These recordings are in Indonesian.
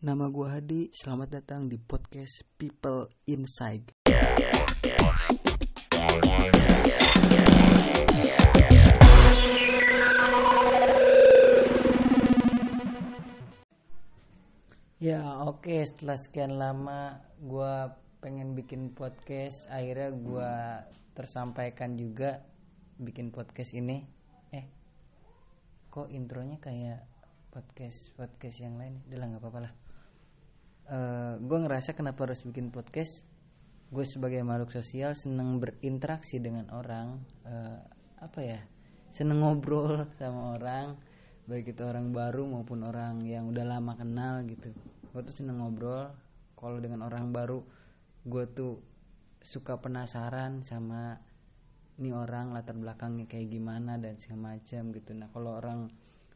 Nama gue Hadi, selamat datang di podcast People Inside. Ya oke. Setelah sekian lama gue pengen bikin podcast akhirnya gue tersampaikan juga bikin podcast ini. Eh kok intronya kayak podcast podcast yang lain? Udah lah nggak apa-apa lah Eh gue ngerasa kenapa harus bikin podcast? Gue sebagai makhluk sosial seneng berinteraksi dengan orang eh, apa ya? Seneng ngobrol sama orang baik itu orang baru maupun orang yang udah lama kenal gitu. Gue tuh seneng ngobrol. Kalau dengan orang baru gue tuh suka penasaran sama ini orang latar belakangnya kayak gimana dan segala macam gitu. Nah kalau orang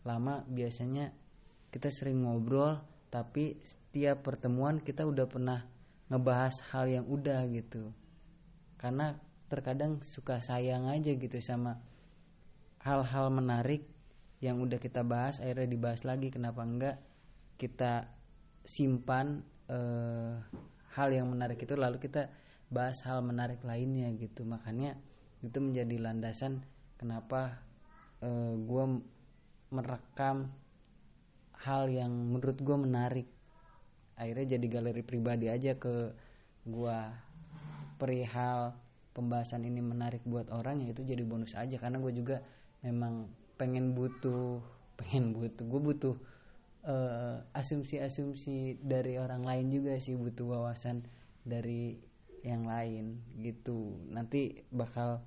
lama biasanya kita sering ngobrol tapi setiap pertemuan kita udah pernah ngebahas hal yang udah gitu. Karena terkadang suka sayang aja gitu sama hal-hal menarik yang udah kita bahas akhirnya dibahas lagi kenapa enggak kita simpan eh, hal yang menarik itu lalu kita bahas hal menarik lainnya gitu. Makanya itu menjadi landasan kenapa gue merekam hal yang menurut gue menarik. Akhirnya jadi galeri pribadi aja ke gue perihal pembahasan ini menarik buat orang ya itu jadi bonus aja. Karena gue juga memang pengen butuh pengen butuh gue butuh eh, asumsi-asumsi dari orang lain juga sih. Butuh wawasan dari yang lain gitu. Nanti bakal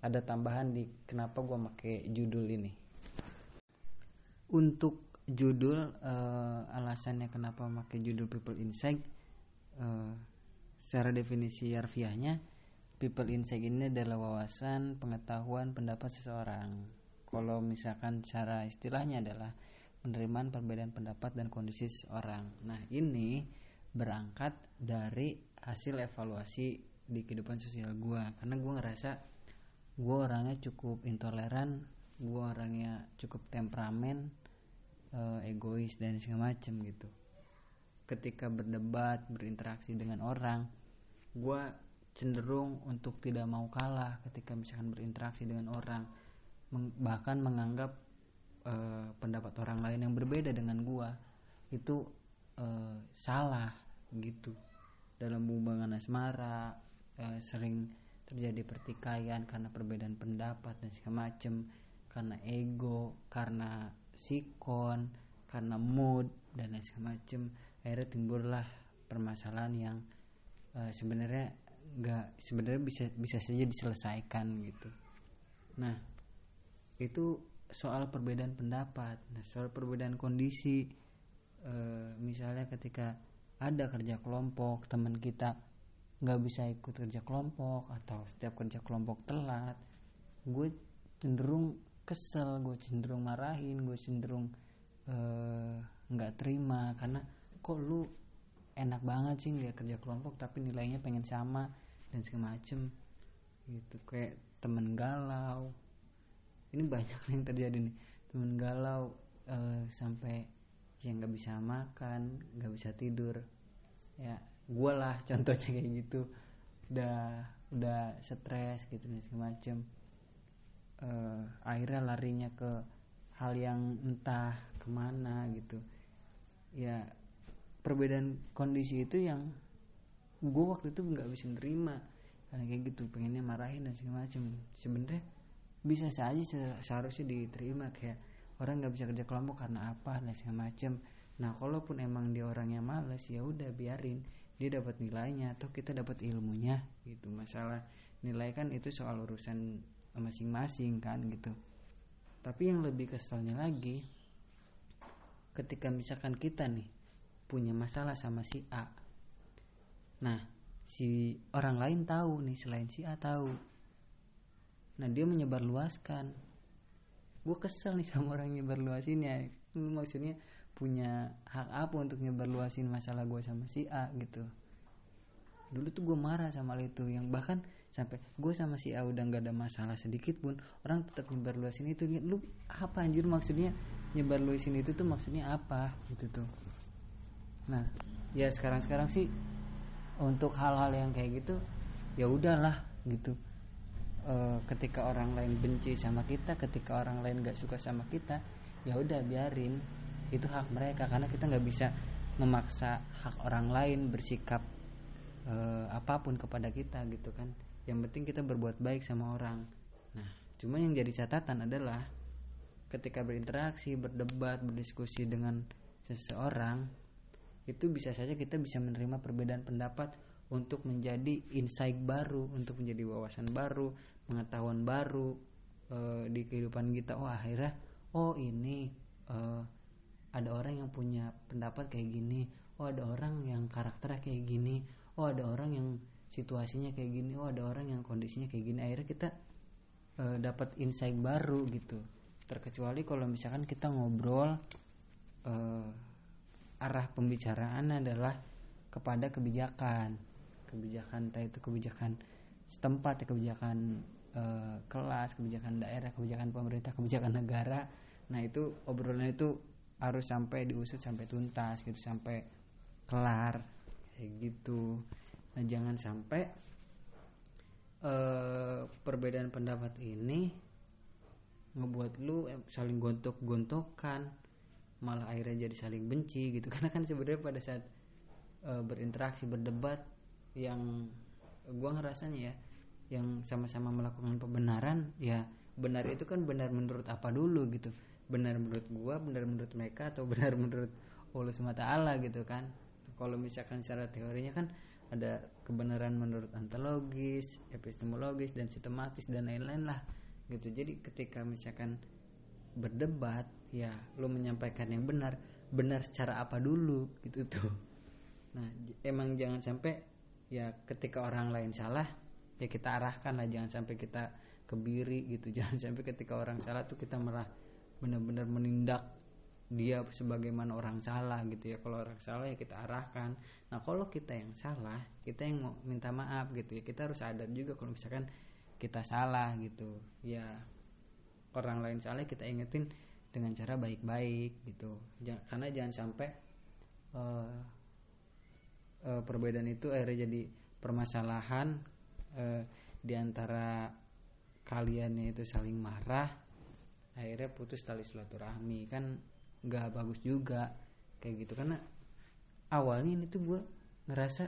ada tambahan di kenapa gue pakai judul ini. Untuk judul eh, alasannya kenapa pakai judul People Insight eh, secara definisi harfiahnya People Insight ini adalah wawasan pengetahuan pendapat seseorang. Kalau misalkan cara istilahnya adalah penerimaan perbedaan pendapat dan kondisi seseorang. Nah ini berangkat dari hasil evaluasi di kehidupan sosial gue karena gue ngerasa gue orangnya cukup intoleran gue orangnya cukup temperamen eh, egois dan segala macem gitu. Ketika berdebat berinteraksi dengan orang gue cenderung untuk tidak mau kalah ketika misalkan berinteraksi dengan orang Meng- bahkan menganggap eh, pendapat orang lain yang berbeda dengan gue itu eh, salah gitu. Dalam hubungan asmara eh, sering terjadi pertikaian karena perbedaan pendapat dan segala macem karena ego karena sikon karena mood dan lain segala macem. Akhirnya timbullah permasalahan yang eh, sebenarnya nggak sebenarnya bisa bisa saja diselesaikan gitu. Nah itu soal perbedaan pendapat. Nah soal perbedaan kondisi eh, misalnya ketika ada kerja kelompok teman kita nggak bisa ikut kerja kelompok atau setiap kerja kelompok telat gue cenderung kesel gue cenderung marahin gue cenderung eh, nggak terima karena kok lu enak banget sih nggak kerja kelompok tapi nilainya pengen sama dan segala macem. Gitu kayak temen galau. Ini banyak yang terjadi nih. Temen galau eh, sampai yang nggak bisa makan nggak bisa tidur. Ya gue lah contohnya kayak gitu. Udah udah stres gitu dan segala macem eh, akhirnya larinya ke hal yang entah ke mana gitu. Ya perbedaan kondisi itu yang gue waktu itu nggak bisa nerima. Karena kayak gitu pengennya marahin dan segala macem. Sebenarnya bisa saja se- seharusnya diterima. Kayak orang nggak bisa kerja kelompok karena apa dan segala macem. Nah kalaupun emang dia orangnya males ya udah biarin. Dia dapat nilainya atau kita dapat ilmunya gitu. Masalah nilai kan itu soal urusan masing-masing kan gitu. Tapi yang lebih keselnya lagi ketika misalkan kita nih punya masalah sama si A. Nah si orang lain tahu nih selain si A tahu. Nah dia menyebarluaskan. Gue kesel nih sama orang yang nyebarluasin ya. Maksudnya punya hak apa untuk nyebarluasin masalah gue sama si A gitu. Dulu tuh gue marah sama itu. Yang bahkan sampai gue sama si A udah nggak ada masalah sedikit pun orang tetap nyebarluasin itu lu apa anjir? Maksudnya nyebarluasin itu tuh maksudnya apa? Gitu tuh. Nah ya sekarang sekarang sih untuk hal-hal yang kayak gitu ya udahlah gitu. E, ketika orang lain benci sama kita ketika orang lain gak suka sama kita ya udah biarin. Itu hak mereka karena kita nggak bisa memaksa hak orang lain bersikap e, apa pun kepada kita gitu kan yang penting kita berbuat baik sama orang. Nah cuma yang jadi catatan adalah ketika berinteraksi berdebat berdiskusi dengan seseorang itu bisa saja kita bisa menerima perbedaan pendapat untuk menjadi insight baru untuk menjadi wawasan baru pengetahuan baru e, di kehidupan kita. Oh akhirnya oh ini e, ada orang yang punya pendapat kayak gini. Oh ada orang yang karakternya kayak gini. Oh ada orang yang situasinya kayak gini oh ada orang yang kondisinya kayak gini akhirnya kita e, dapat insight baru gitu. Terkecuali kalau misalkan kita ngobrol e, arah pembicaraan adalah kepada kebijakan. Kebijakan entah itu kebijakan setempat ya kebijakan e, kelas kebijakan daerah kebijakan pemerintah kebijakan negara. Nah itu obrolan itu harus sampai diusut sampai tuntas gitu sampai kelar kayak gitu nah jangan sampai uh, perbedaan pendapat ini ngebuat lu saling gontok-gontokan malah akhirnya jadi saling benci gitu. Karena kan sebenarnya pada saat uh, berinteraksi berdebat yang gua ngerasanya ya yang sama-sama melakukan pembenaran ya benar itu kan benar menurut apa dulu gitu. Benar menurut gua benar menurut mereka atau benar menurut Allah semata Allah gitu kan. Kalau misalkan secara teorinya kan ada kebenaran menurut ontologis epistemologis dan sistematis dan lain-lain lah gitu. Jadi ketika misalkan berdebat ya lo menyampaikan yang benar benar secara apa dulu gitu tuh. Nah emang jangan sampai ya ketika orang lain salah ya kita arahkan lah jangan sampai kita kebiri gitu. Jangan sampai ketika orang salah tuh kita malah benar-benar menindak dia sebagaimana orang salah gitu ya. Kalau orang salah ya kita arahkan. Nah kalau kita yang salah kita yang mau minta maaf gitu ya kita harus sadar juga kalau misalkan kita salah gitu. Ya orang lain salah kita ingetin dengan cara baik-baik gitu. Karena jangan sampai uh, uh, perbedaan itu akhirnya jadi permasalahan uh, di antara kaliannya itu saling marah akhirnya putus tali silaturahmi. Kan nggak bagus juga kayak gitu. Karena awalnya ini tuh gue ngerasa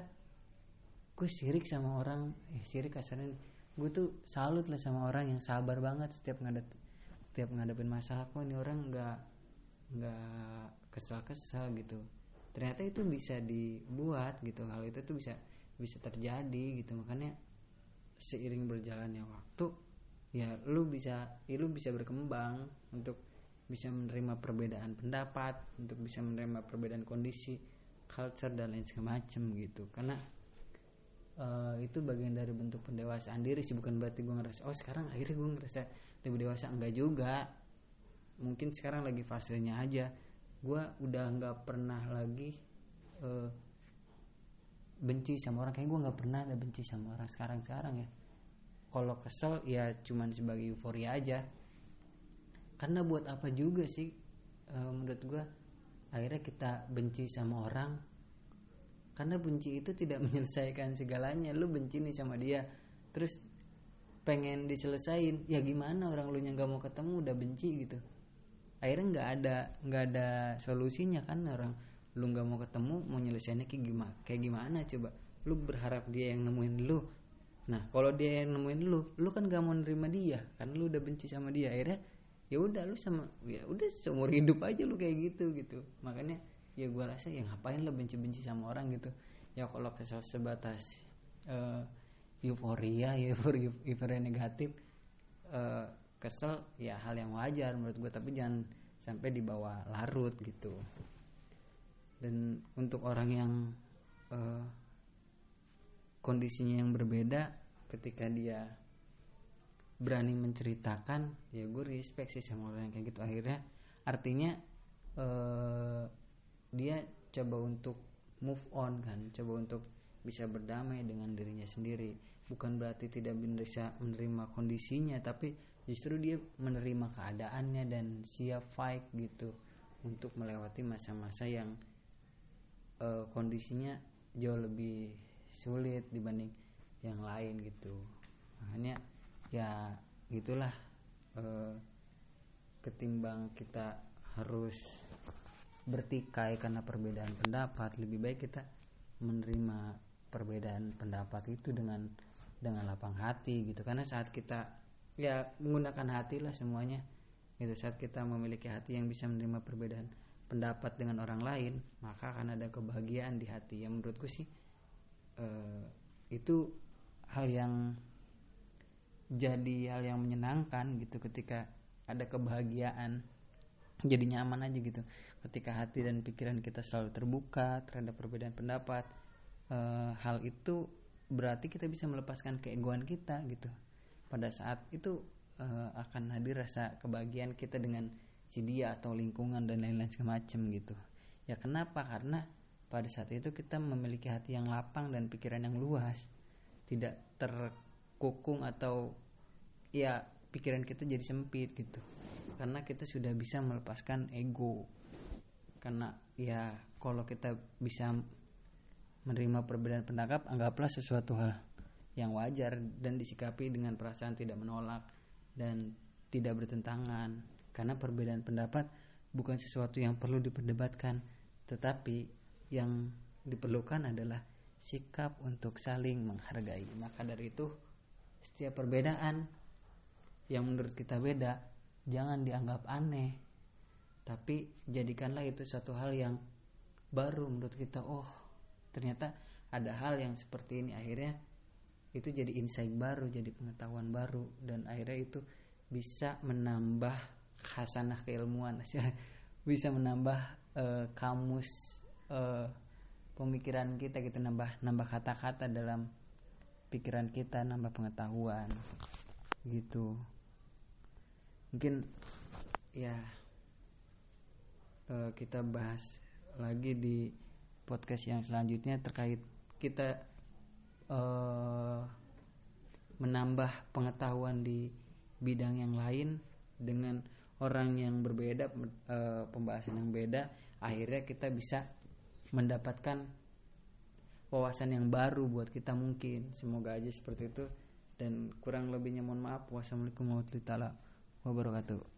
gue sirik sama orang eh sirik kasarnya gue tuh salut lah sama orang yang sabar banget setiap ngadep setiap ngadepin masalah. Kok ini orang nggak nggak kesal-kesal gitu. Ternyata itu bisa dibuat gitu. Hal itu tuh bisa bisa terjadi gitu. Makanya seiring berjalannya waktu ya lu bisa ya lu bisa berkembang untuk bisa menerima perbedaan pendapat untuk bisa menerima perbedaan kondisi culture dan lain semacam gitu. Karena uh, itu bagian dari bentuk pendewasaan diri sih bukan berarti gue ngerasa oh sekarang akhirnya gue ngerasa lebih dewasa. Enggak juga. Mungkin sekarang lagi fasenya aja. Gue udah nggak pernah lagi uh, benci sama orang. Kayak gue nggak pernah ada benci sama orang sekarang sekarang ya. Kalau kesel ya cuman sebagai euforia aja karena buat apa juga sih e, menurut gue akhirnya kita benci sama orang. Karena benci itu tidak menyelesaikan segalanya. Lu benci nih sama dia terus pengen diselesain ya gimana orang lu yang nggak mau ketemu udah benci gitu. Akhirnya nggak ada nggak ada solusinya kan orang. Lu nggak mau ketemu mau nyelesainnya kayak gimana kayak gimana coba? Lu berharap dia yang nemuin lu. Nah kalau dia yang nemuin lu lu kan gak mau nerima dia kan lu udah benci sama dia. Akhirnya ya udah lu sama ya udah seumur hidup aja lu kayak gitu gitu. Makanya ya gue rasa ya ngapain lu benci-benci sama orang gitu. Ya kalau kesal sebatas uh, euforia euforia, negatif uh, kesel ya hal yang wajar menurut gue tapi jangan sampai dibawa larut gitu. Dan untuk orang yang uh, kondisinya yang berbeda ketika dia berani menceritakan ya gue respect sih sama orang yang kayak gitu. Akhirnya artinya uh, dia coba untuk move on kan coba untuk bisa berdamai dengan dirinya sendiri. Bukan berarti tidak bisa menerima kondisinya tapi justru dia menerima keadaannya dan siap fight gitu untuk melewati masa-masa yang eh, kondisinya jauh lebih sulit dibanding yang lain gitu. Makanya ya gitulah eh, ketimbang kita harus bertikai karena perbedaan pendapat lebih baik kita menerima perbedaan pendapat itu dengan dengan lapang hati gitu. Karena saat kita ya menggunakan hati lah semuanya. Gitu saat kita memiliki hati yang bisa menerima perbedaan pendapat dengan orang lain maka akan ada kebahagiaan di hati. Yang menurutku sih eh, itu hal yang jadi hal yang menyenangkan gitu ketika ada kebahagiaan. Jadi nyaman aja gitu. Ketika hati dan pikiran kita selalu terbuka terhadap perbedaan pendapat eh, hal itu berarti kita bisa melepaskan keegoan kita gitu. Pada saat itu eh, akan hadir rasa kebahagiaan kita dengan si dia atau lingkungan dan lain-lain semacam gitu. Ya kenapa? Karena pada saat itu kita memiliki hati yang lapang dan pikiran yang luas tidak terkukung atau ya pikiran kita jadi sempit gitu. Karena kita sudah bisa melepaskan ego. Karena ya kalau kita bisa menerima perbedaan pendapat anggaplah sesuatu hal yang wajar dan disikapi dengan perasaan tidak menolak dan tidak bertentangan. Karena perbedaan pendapat bukan sesuatu yang perlu diperdebatkan tetapi yang diperlukan adalah sikap untuk saling menghargai. Maka dari itu setiap perbedaan yang menurut kita beda jangan dianggap aneh. Tapi jadikanlah itu suatu hal yang baru menurut kita oh ternyata ada hal yang seperti ini. Akhirnya itu jadi insight baru jadi pengetahuan baru dan akhirnya itu bisa menambah khasanah keilmuan. Bisa menambah uh, kamus uh, pemikiran kita gitu nambah nambah kata-kata dalam pikiran kita nambah pengetahuan gitu. Mungkin ya uh, kita bahas lagi di podcast yang selanjutnya terkait kita uh, menambah pengetahuan di bidang yang lain dengan orang yang berbeda uh, pembahasan yang beda. Akhirnya kita bisa mendapatkan wawasan yang baru buat kita mungkin. Semoga aja seperti itu. Dan kurang lebihnya mohon maaf. Wassalamualaikum warahmatullahi wabarakatuh